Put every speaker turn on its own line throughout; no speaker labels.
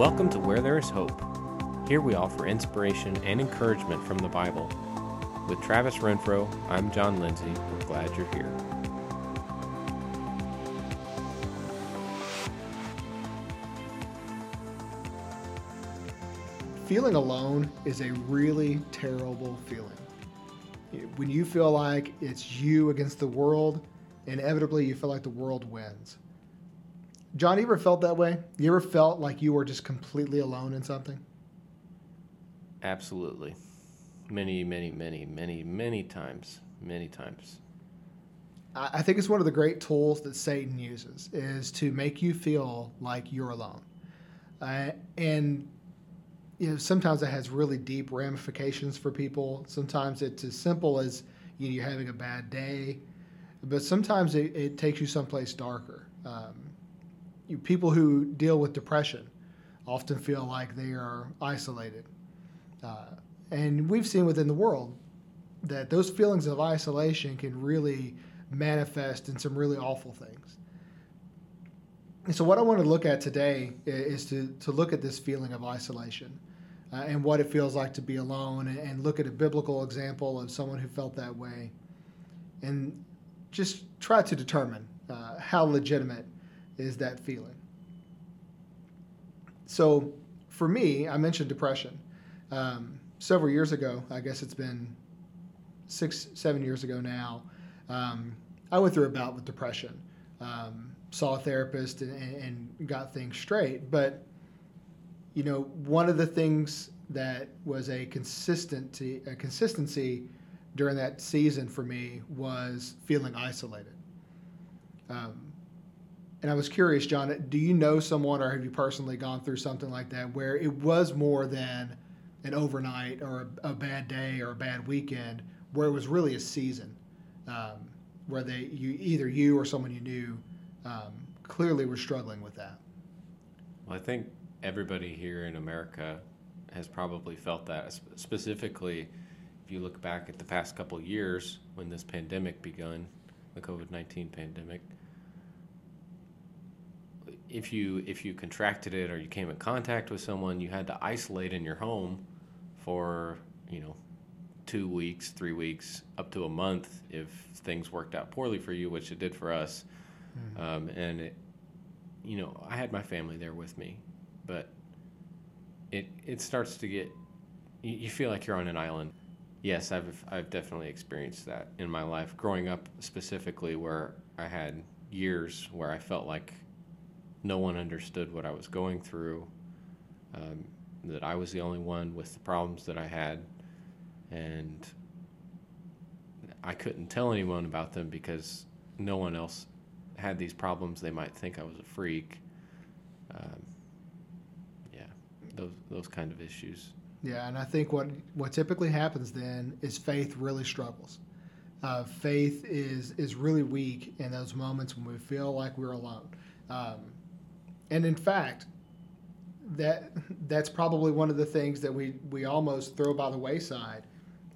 Welcome to Where There is Hope. Here we offer inspiration and encouragement from the Bible. With Travis Renfro, I'm John Lindsay. We're glad you're here.
Feeling alone is a really terrible feeling. When you feel like it's you against the world, inevitably you feel like the world wins. John, you ever felt that way? You ever felt like you were just completely alone in something?
Absolutely. Many, many, many, many, many times. Many times.
I think it's one of the great tools that Satan uses is to make you feel like you're alone. Uh, and you know, sometimes it has really deep ramifications for people. Sometimes it's as simple as you know, you're having a bad day, but sometimes it, it takes you someplace darker. Um, you, people who deal with depression often feel like they are isolated. Uh, and we've seen within the world that those feelings of isolation can really manifest in some really awful things. And so, what I want to look at today is to, to look at this feeling of isolation uh, and what it feels like to be alone and, look at a biblical example of someone who felt that way and just try to determine uh, how legitimate is that feeling. So, for me, I mentioned depression. Um, several years ago, I guess it's been six, seven years ago now, um, I went through a bout with depression. Um, saw a therapist and, and, got things straight. But, you know, one of the things that was a consistency, a consistency during that season for me was feeling isolated. Um, and I was curious, John, do you know someone or have you personally gone through something like that where it was more than an overnight or a, a bad day or a bad weekend, where it was really a season, um, where they you either you or someone you knew um, clearly were struggling with that.
Well, I think everybody here in America has probably felt that. Specifically, if you look back at the past couple years when this pandemic begun, the COVID nineteen pandemic. If you if you contracted it or you came in contact with someone, you had to isolate in your home for you know two weeks, three weeks, up to a month if things worked out poorly for you, which it did for us. Mm-hmm. Um, and it, you know, I had my family there with me, but it it starts to get you, you feel like you're on an island. Yes, I've I've definitely experienced that in my life. Growing up specifically, where I had years where I felt like no one understood what I was going through. Um, that I was the only one with the problems that I had, and I couldn't tell anyone about them because no one else had these problems. They might think I was a freak. Um, yeah, those those kind of issues.
Yeah, and I think what what typically happens then is faith really struggles. Uh, faith is is really weak in those moments when we feel like we're alone. Um, and in fact, that that's probably one of the things that we we almost throw by the wayside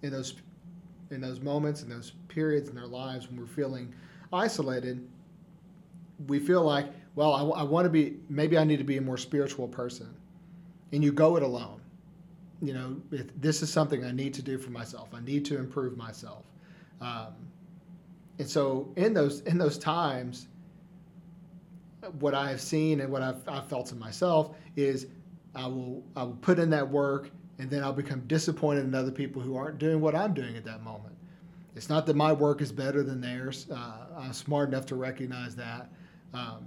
in those in those moments and those periods in their lives when we're feeling isolated. We feel like well I, I want to be maybe i need to be a more spiritual person. And you go it alone. You know if this is something i need to do for myself. I need to improve myself. Um, and so in those in those times what I have seen and what I've, I've felt in myself is I will I will put in that work and then I'll become disappointed in other people who aren't doing what I'm doing at that moment. It's not that my work is better than theirs. Uh, I'm smart enough to recognize that, um,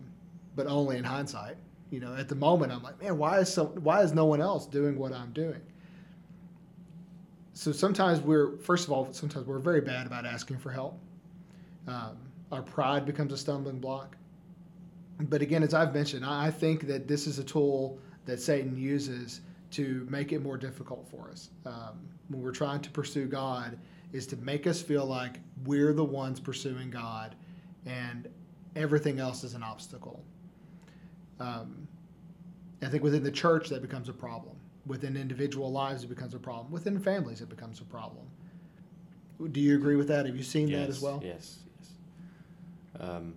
but only in hindsight. You know, at the moment, I'm like, man, why is so, why is no one else doing what I'm doing? So sometimes we're first of all, sometimes we're very bad about asking for help. Um, our pride becomes a stumbling block but again, as I've mentioned, I think that this is a tool that Satan uses to make it more difficult for us. Um, when we're trying to pursue God, is to make us feel like we're the ones pursuing God, and everything else is an obstacle. Um, I think within the church that becomes a problem. Within individual lives, it becomes a problem. Within families, it becomes a problem. Do you agree with that? Have you seen
yes,
that as well?
Yes, yes. Um,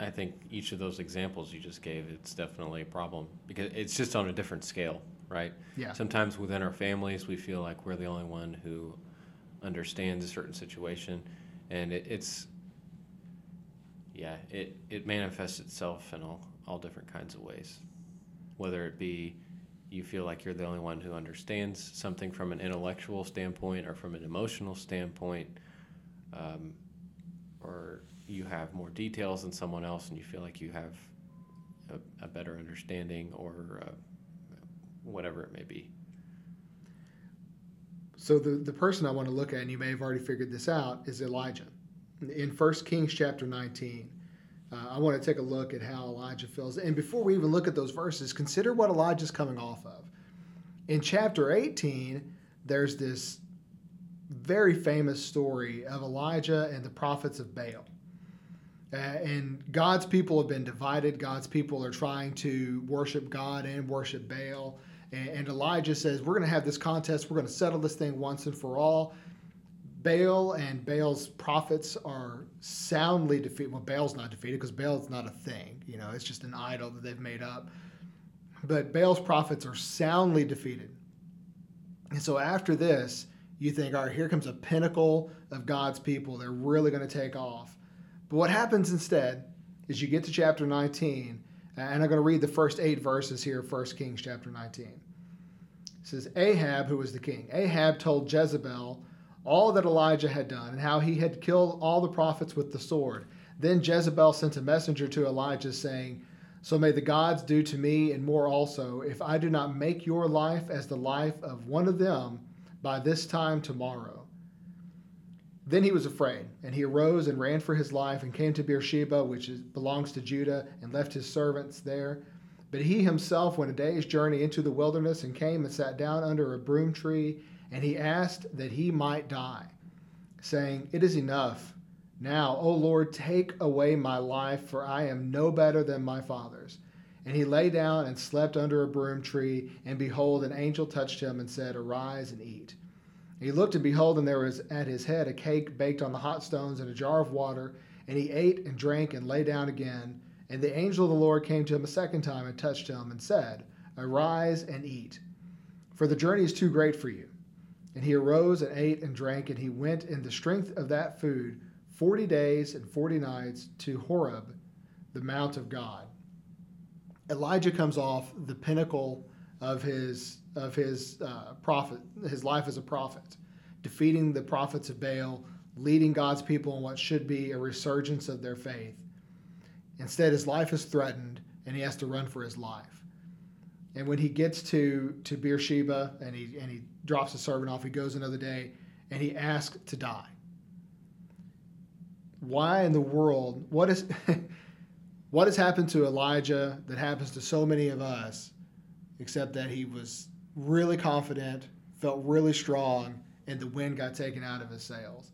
I think each of those examples you just gave, it's definitely a problem because it's just on a different scale, right?
Yeah.
Sometimes within our families, we feel like we're the only one who understands a certain situation, and it, it's yeah, it it manifests itself in all all different kinds of ways, whether it be you feel like you're the only one who understands something from an intellectual standpoint or from an emotional standpoint, um, or you have more details than someone else and you feel like you have a, a better understanding or uh, whatever it may be.
So the, the person I want to look at, and you may have already figured this out, is Elijah. In 1 Kings chapter 19, uh, I want to take a look at how Elijah feels. And before we even look at those verses, consider what Elijah's coming off of. In chapter 18, there's this very famous story of Elijah and the prophets of Baal. Uh, and God's people have been divided. God's people are trying to worship God and worship Baal. And, and Elijah says, We're going to have this contest. We're going to settle this thing once and for all. Baal and Baal's prophets are soundly defeated. Well, Baal's not defeated because Baal's not a thing. You know, it's just an idol that they've made up. But Baal's prophets are soundly defeated. And so after this, you think, all right, here comes a pinnacle of God's people. They're really going to take off. But what happens instead is you get to chapter 19, and I'm going to read the first eight verses here 1 Kings chapter 19. It says, Ahab, who was the king, Ahab told Jezebel all that Elijah had done and how he had killed all the prophets with the sword. Then Jezebel sent a messenger to Elijah saying, So may the gods do to me and more also, if I do not make your life as the life of one of them by this time tomorrow. Then he was afraid, and he arose and ran for his life and came to Beersheba, which is, belongs to Judah, and left his servants there. But he himself went a day's journey into the wilderness and came and sat down under a broom tree, and he asked that he might die, saying, It is enough. Now, O Lord, take away my life, for I am no better than my fathers. And he lay down and slept under a broom tree, and behold, an angel touched him and said, Arise and eat. He looked, and behold, and there was at his head a cake baked on the hot stones and a jar of water. And he ate and drank and lay down again. And the angel of the Lord came to him a second time and touched him and said, Arise and eat, for the journey is too great for you. And he arose and ate and drank, and he went in the strength of that food forty days and forty nights to Horeb, the mount of God. Elijah comes off the pinnacle of his of his uh, prophet, his life as a prophet, defeating the prophets of Baal, leading God's people in what should be a resurgence of their faith. Instead, his life is threatened, and he has to run for his life. And when he gets to to Beersheba and he and he drops the servant off, he goes another day, and he asks to die. Why in the world? What is what has happened to Elijah that happens to so many of us, except that he was really confident, felt really strong, and the wind got taken out of his sails.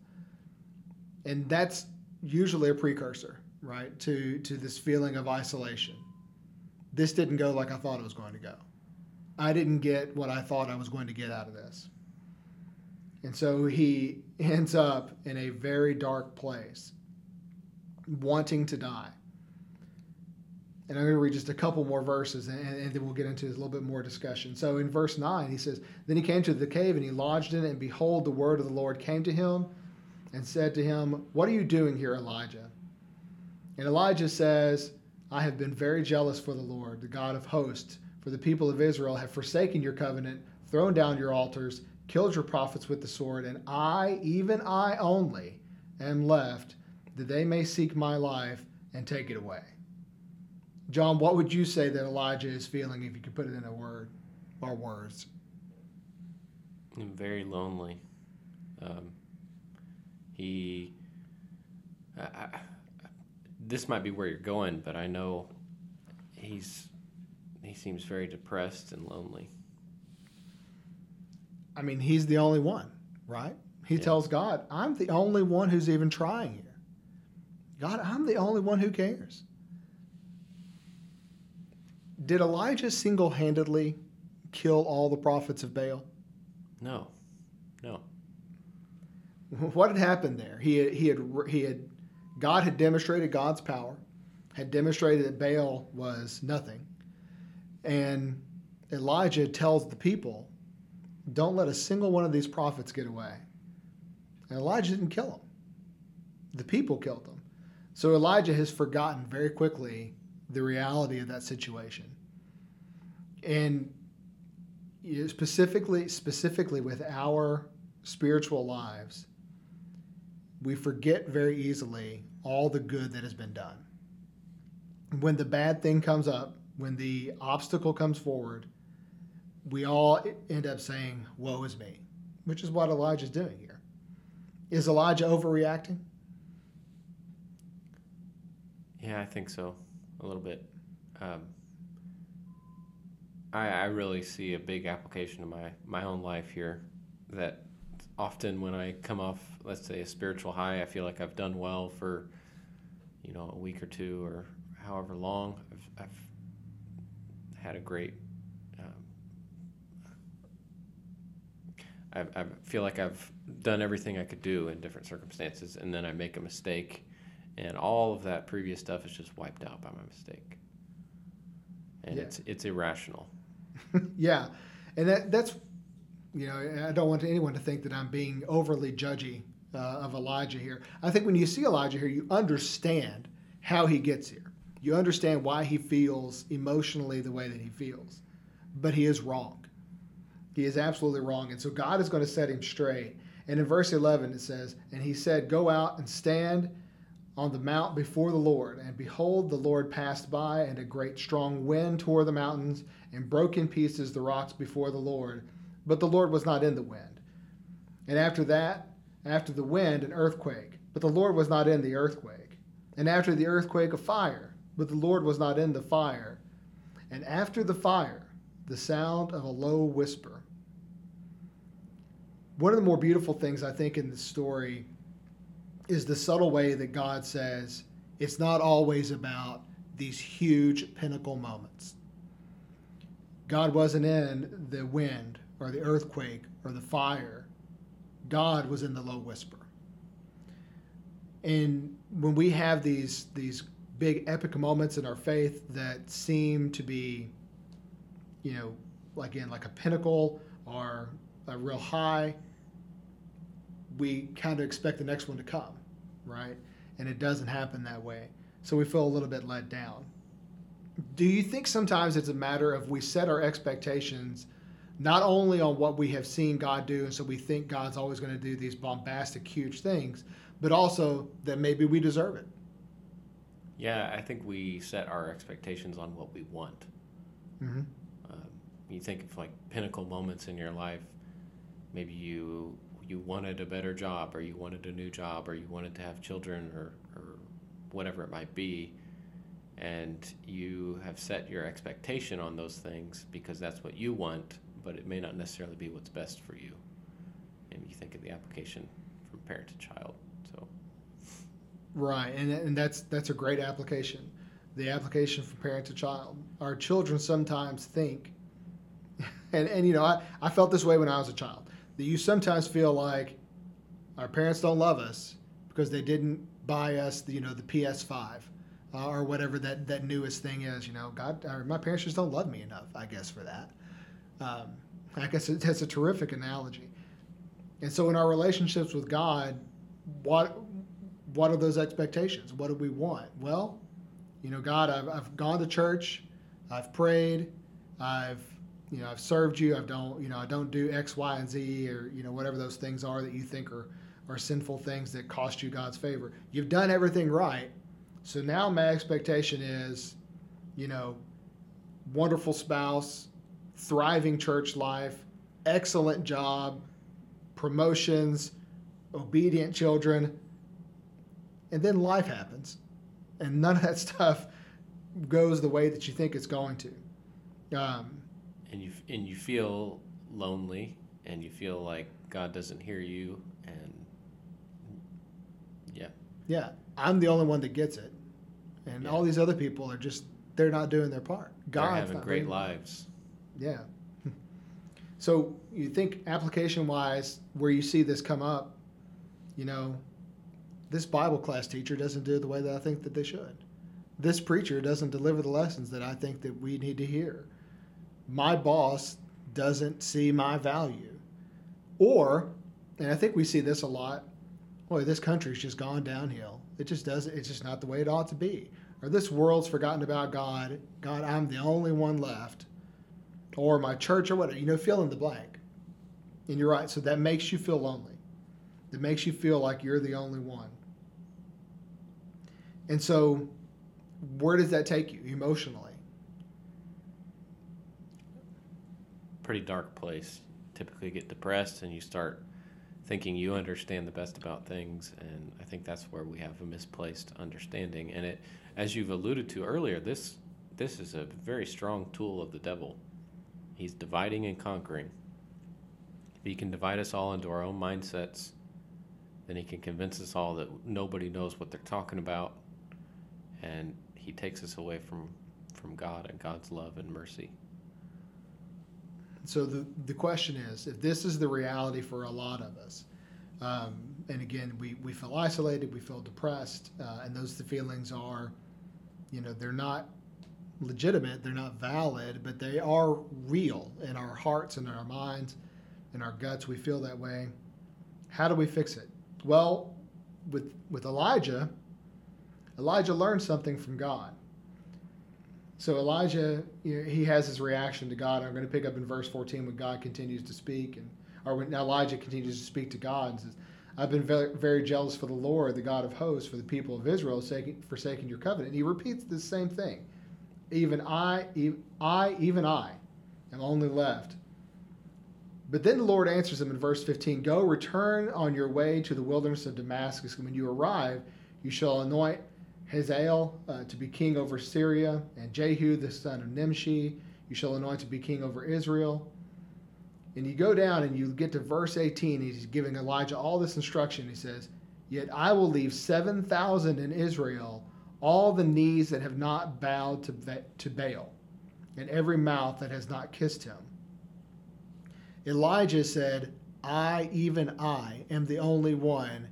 And that's usually a precursor, right, to, to this feeling of isolation. This didn't go like I thought it was going to go. I didn't get what I thought I was going to get out of this. And so he ends up in a very dark place, wanting to die. And I'm going to read just a couple more verses and, and, then we'll get into a little bit more discussion. So in verse 9, he says, Then he came to the cave and he lodged in it, and behold, the word of the Lord came to him and said to him, What are you doing here, Elijah? And Elijah says, I have been very jealous for the Lord, the God of hosts, for the people of Israel have forsaken your covenant, thrown down your altars, killed your prophets with the sword, and I, even I only, am left, that they may seek my life and take it away. John, what would you say that Elijah is feeling if you could put it in a word or words?
I'm very lonely. Um, he. I, I, this might be where you're going, but I know he's he seems very depressed and lonely.
I mean, he's the only one, right? He yeah. tells God, "I'm the only one who's even trying here." God, I'm the only one who cares did Elijah single handedly kill all the prophets of Baal?
No, no.
What had happened there? He had, he had, he had, God had demonstrated God's power, had demonstrated that Baal was nothing. And Elijah tells the people, don't let a single one of these prophets get away. And Elijah didn't kill them, the people killed them. So Elijah has forgotten very quickly the reality of that situation. And you know, specifically, specifically with our spiritual lives, we forget very easily all the good that has been done. When the bad thing comes up, when the obstacle comes forward, we all end up saying, Woe is me, which is what Elijah's doing here. Is Elijah overreacting?
Yeah, I think so, a little bit. Um, I, I really see a big application to my, my own life here that often when I come off, let's say, a spiritual high, I feel like I've done well for, you know, a week or two or however long. I've, I've had a great, um, I, I feel like I've done everything I could do in different circumstances, and then I make a mistake, and all of that previous stuff is just wiped out by my mistake. And
Yeah.
it's it's irrational.
yeah, and that that's you know I don't want anyone to think that I'm being overly judgy uh, of Elijah here. I think when you see Elijah here, you understand how he gets here. You understand why he feels emotionally the way that he feels, but he is wrong. He is absolutely wrong, and so God is going to set him straight. And in verse 11 it says, "And he said, Go out and stand." On the mount before the Lord. And behold, the Lord passed by, and a great strong wind tore the mountains and broke in pieces the rocks before the Lord. But the Lord was not in the wind. And after that, after the wind, an earthquake. But the Lord was not in the earthquake. And after the earthquake, a fire. But the Lord was not in the fire. And after the fire, the sound of a low whisper. One of the more beautiful things I think in the story is the subtle way that God says it's not always about these huge pinnacle moments. God wasn't in the wind or the earthquake or the fire. God was in the low whisper. And when we have these these big epic moments in our faith that seem to be, you know, again like a pinnacle or a real high, we kind of expect the next one to come, right? And it doesn't happen that way. So we feel a little bit let down. Do you think sometimes it's a matter of we set our expectations not only on what we have seen God do, and so we think God's always going to do these bombastic, huge things, but also that maybe we deserve it?
Yeah, I think we set our expectations on what we want.
Mm-hmm.
Um, you think of like pinnacle moments in your life. Maybe you you wanted a better job, or you wanted a new job, or you wanted to have children, or or whatever it might be, and you have set your expectation on those things because that's what you want, but it may not necessarily be what's best for you. And you think of the application from parent to child. So
Right, and and that's that's a great application. The application from parent to child. Our children sometimes think, and and you know I, I felt this way when I was a child. That you sometimes feel like our parents don't love us because they didn't buy us the you know the PS5 uh, or whatever that that newest thing is. You know, God, or my parents just don't love me enough. I guess for that. Um, I guess it, that's a terrific analogy. And so in our relationships with God, what what are those expectations? What do we want? Well, you know, God, I've, I've gone to church, I've prayed, I've you know, I've served you. I don't, you know, I don't do X, Y, and Z, or you know, whatever those things are that you think are are sinful things that cost you God's favor. You've done everything right. So now my expectation is, you know, wonderful spouse, thriving church life, excellent job, promotions, obedient children, and then life happens, and none of that stuff goes the way that you think it's going to. Um,
and you and you feel lonely and you feel like God doesn't hear you and yeah
yeah, I'm the only one that gets it, and
Yeah.
all these other people are just they're not doing their part.
they're
God's
having
not
great lives
Yeah. So you think application wise, where you see this come up, you know, this Bible class teacher doesn't do it the way that I think that they should. this preacher doesn't deliver the lessons that I think that we need to hear. My boss doesn't see my value. Or, and I think we see this a lot, boy, this country's just gone downhill. It just doesn't, it's just not the way it ought to be. Or this world's forgotten about God. God, I'm the only one left. Or my church or whatever, you know, fill in the blank. And you're right. So that makes you feel lonely. That makes you feel like you're the only one. And so, where does that take you emotionally?
Pretty dark place. Typically get depressed and you start thinking you understand the best about things and I think that's where we have a misplaced understanding and it as you've alluded to earlier this this is a very strong tool of the devil. He's dividing and conquering. If he can divide us all into our own mindsets, then he can convince us all that nobody knows what they're talking about and he takes us away from from God and God's love and mercy.
So the the question is, if this is the reality for a lot of us, um, and again, we, we feel isolated, we feel depressed, uh, and those the feelings are, you know, they're not legitimate, they're not valid, but they are real in our hearts and in our minds, in our guts. We feel that way. How do we fix it? Well, with with Elijah, Elijah learned something from God. So Elijah, you know, he has his reaction to God. I'm going to pick up in verse 14 when God continues to speak, and or when Elijah continues to speak to God and says, "I've been very, very jealous for the Lord, the God of hosts, for the people of Israel, forsaking your covenant." And he repeats the same thing. Even I, even I, even I, am only left. But then the Lord answers him in verse 15 Go, return on your way to the wilderness of Damascus. And when you arrive, you shall anoint Hazael uh, to be king over Syria, and Jehu the son of Nimshi you shall anoint to be king over Israel. And you go down and you get to verse 18. He's giving Elijah all this instruction. He says, Yet I will leave 7,000 in Israel, all the knees that have not bowed to, to Baal, and every mouth that has not kissed him. Elijah said, I, even I, am the only one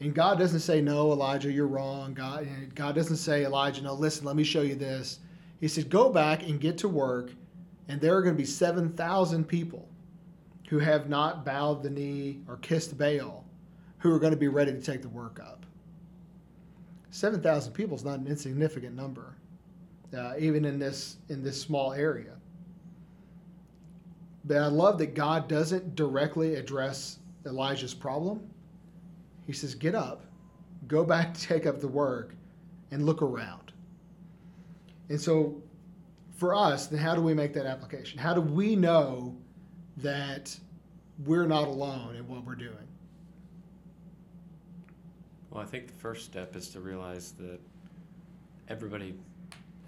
and God doesn't say, No, Elijah, you're wrong. God, God doesn't say, Elijah, no, listen, let me show you this. He said, Go back and get to work, and there are going to be 7,000 people who have not bowed the knee or kissed Baal who are going to be ready to take the work up. 7,000 people is not an insignificant number, uh, even in this, in this small area. But I love that God doesn't directly address Elijah's problem he says, Get up, go back, take up the work, and look around. And so, for us, then how do we make that application? How do we know that we're not alone in what we're doing?
Well, I think the first step is to realize that everybody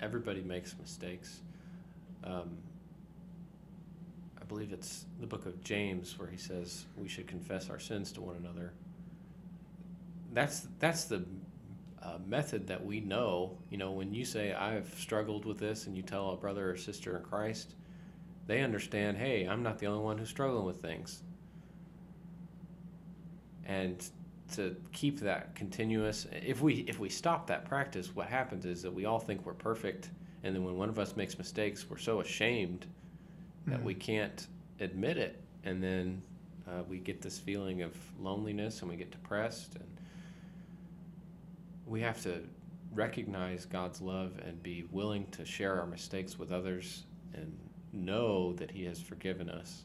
everybody makes mistakes. Um, I believe it's the book of James where he says we should confess our sins to one another that's that's the uh, method that we know. You know, when you say I've struggled with this, and you tell a brother or sister in Christ, they understand. Hey, I'm not the only one who's struggling with things. And to keep that continuous, if we if we stop that practice, what happens is that we all think we're perfect, and then when one of us makes mistakes, we're so ashamed that mm-hmm. we can't admit it, and then uh, we get this feeling of loneliness, and we get depressed, and we have to recognize God's love and be willing to share our mistakes with others and know that He has forgiven us.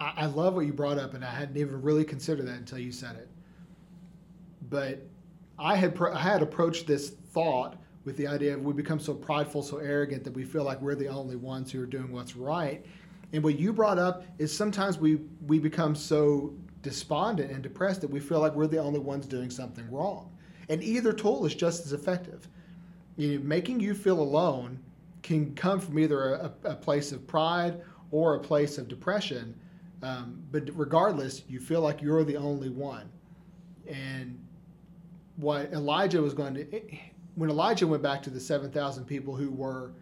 I love what you brought up, and I hadn't even really considered that until you said it. But I had pro- I had approached this thought with the idea of we become so prideful, so arrogant that we feel like we're the only ones who are doing what's right. And what you brought up is sometimes we we become so despondent and depressed that we feel like we're the only ones doing something wrong. And either tool is just as effective. You know, making you feel alone can come from either a, a place of pride or a place of depression. Um, but regardless, you feel like you're the only one. And what Elijah was going to, when Elijah went back to the 7,000 people who were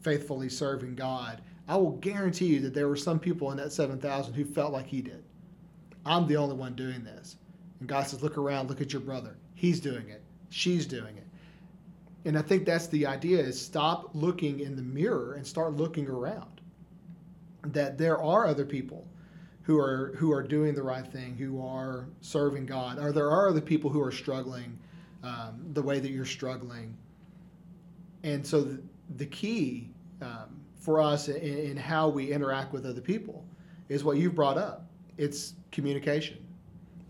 faithfully serving God, I will guarantee you that there were some people in that 7,000 who felt like he did. I'm the only one doing this. And God says, Look around, look at your brother. He's doing it. She's doing it. and I think that's the idea is stop looking in the mirror and start looking around. That there are other people who are who are doing the right thing, who are serving God, or there are other people who are struggling um, the way that you're struggling. And so the, the key um, for us in, in how we interact with other people is what you've brought up. It's communication,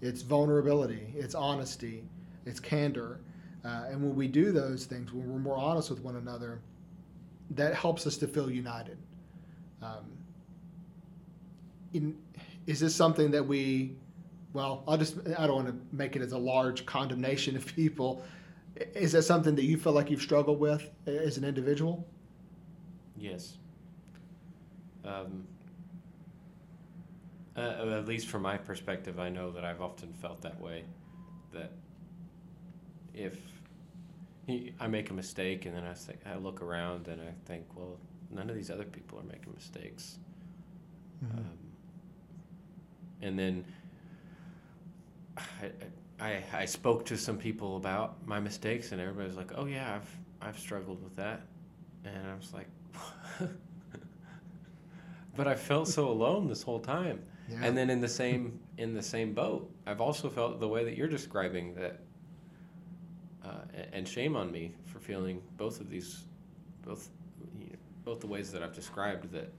it's vulnerability, it's honesty, it's candor. Uh, and when we do those things, when we're more honest with one another, that helps us to feel united. Um, in, is this something that we, well, I'll just, I don't want to make it as a large condemnation of people. Is that something that you feel like you've struggled with as an individual?
Yes. Um, uh, at least from my perspective, I know that I've often felt that way. That if I make a mistake and then I think I look around and I think, well, none of these other people are making mistakes.
Mm-hmm.
Um, and then I, I, I spoke to some people about my mistakes, and everybody was like, "Oh yeah, I've I've struggled with that," and I was like, "But I felt so alone this whole time." And then in the same in the same boat, I've also felt the way that you're describing that, uh, and shame on me for feeling both of these, both you know, both the ways that I've described that.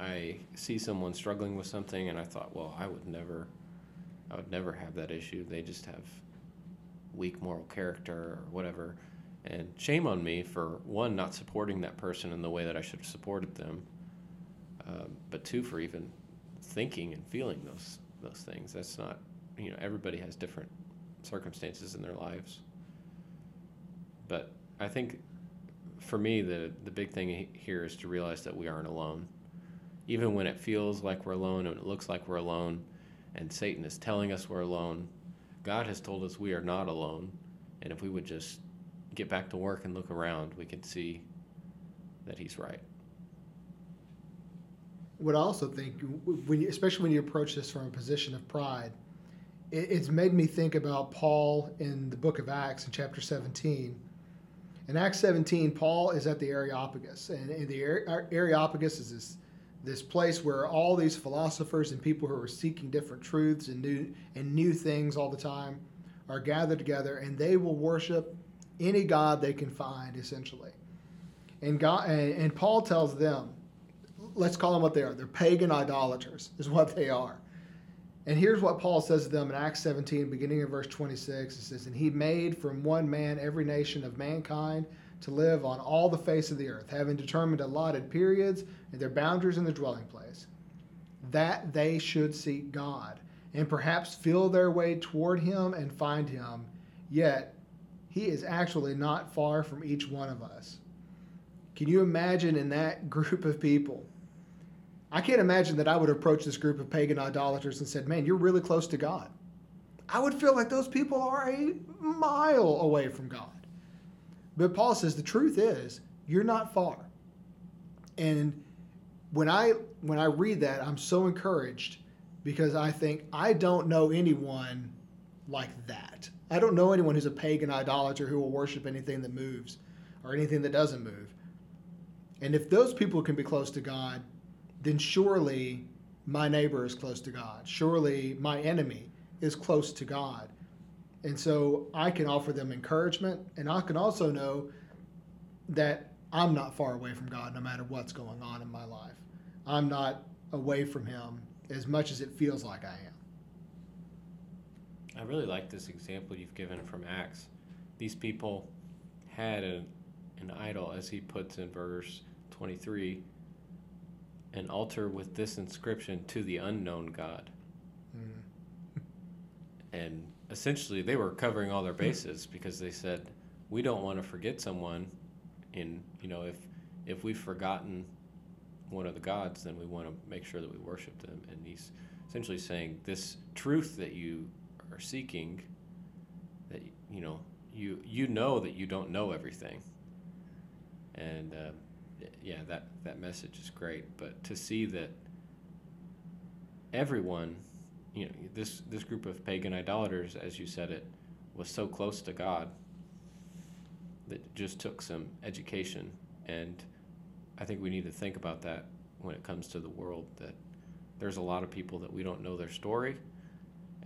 I see someone struggling with something, and I thought, well, I would never, I would never have that issue. They just have weak moral character or whatever, and shame on me for one not supporting that person in the way that I should have supported them, um, but two for even thinking and feeling those those things. That's not, you know, everybody has different circumstances in their lives. But I think for me, the the big thing here is to realize that we aren't alone, even when it feels like we're alone and it looks like we're alone, and Satan is telling us we're alone. God has told us we are not alone, and if we would just get back to work and look around, we can see that He's right.
I also think, when you, especially when you approach this from a position of pride, it, it's made me think about Paul in the book of Acts in chapter 17. In Acts 17, Paul is at the Areopagus, and, and the Areopagus is this this place where all these philosophers and people who are seeking different truths and new and new things all the time are gathered together, and they will worship any god they can find, essentially. And God and, and Paul tells them, let's call them what they are. They're pagan idolaters, is what they are. And here's what Paul says to them in Acts 17, beginning in verse 26. It says, And he made from one man every nation of mankind to live on all the face of the earth, having determined allotted periods and their boundaries in the dwelling place, that they should seek God, and perhaps feel their way toward him and find him. Yet he is actually not far from each one of us. Can you imagine in that group of people? I can't imagine that I would approach this group of pagan idolaters and said, Man, you're really close to God. I would feel like those people are a mile away from God. But Paul says the truth is, you're not far. And when I when I read that, I'm so encouraged because I think I don't know anyone like that. I don't know anyone who's a pagan idolater who will worship anything that moves or anything that doesn't move. And if those people can be close to God, then surely my neighbor is close to God. Surely my enemy is close to God. And so I can offer them encouragement, and I can also know that I'm not far away from God no matter what's going on in my life. I'm not away from Him as much as it feels like I am.
I really like this example you've given from Acts. These people had an idol, as he puts in verse 23, an altar with this inscription to the unknown God.
Mm.
And essentially, they were covering all their bases because they said, we don't want to forget someone. In you know, if if we've forgotten one of the gods, then we want to make sure that we worship them. And he's essentially saying this truth that you are seeking, that you know, you you know that you don't know everything. And uh, yeah, that that message is great. But to see that everyone, you know, this this group of pagan idolaters, as you said it, was so close to God. that just took some education. And I think we need to think about that when it comes to the world that there's a lot of people that we don't know their story.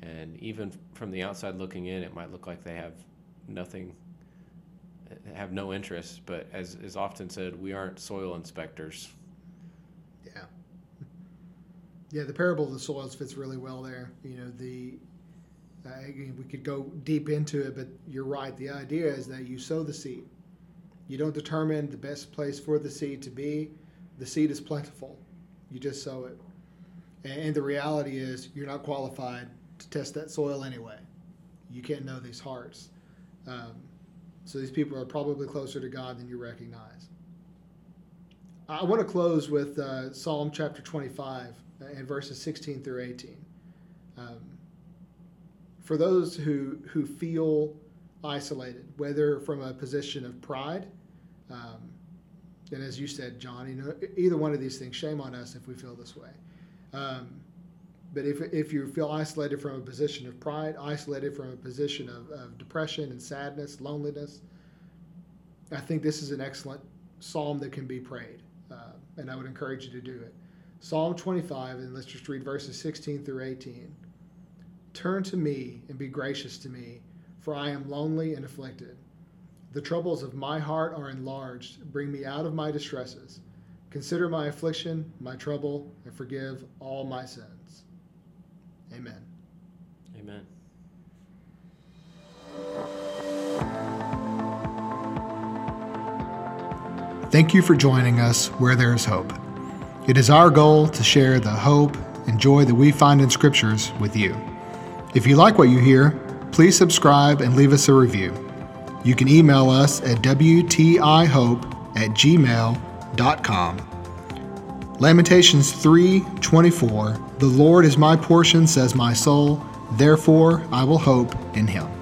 And even from the outside looking in, it might look like they have nothing, have no interest. But as is often said, we aren't soil inspectors.
Yeah. Yeah, the parable of the soils fits really well there. You know, the uh, we could go deep into it, but you're right. The idea is that you sow the seed. You don't determine the best place for the seed to be. The seed is plentiful. You just sow it. And, the reality is, you're not qualified to test that soil anyway. You can't know these hearts. Um, so these people are probably closer to God than you recognize. I want to close with uh, Psalm chapter 25 uh, and verses 16 through 18. Um, for those who, who feel isolated, whether from a position of pride, um, and as you said, John, you know, either one of these things, shame on us if we feel this way. Um, but if, if you feel isolated from a position of pride, isolated from a position of, of depression and sadness, loneliness, I think this is an excellent psalm that can be prayed. Uh, and I would encourage you to do it. Psalm 25, and let's just read verses 16 through 18. Turn to me and be gracious to me, for I am lonely and afflicted. The troubles of my heart are enlarged. Bring me out of my distresses. Consider my affliction, my trouble, and forgive all my sins. Amen.
Amen.
Thank you for joining us where there is hope. It is our goal to share the hope and joy that we find in scriptures with you. If you like what you hear, please subscribe and leave us a review. You can email us at WTIHope at gmail.com. Lamentations 3:24 The Lord is my portion says my soul therefore I will hope in him.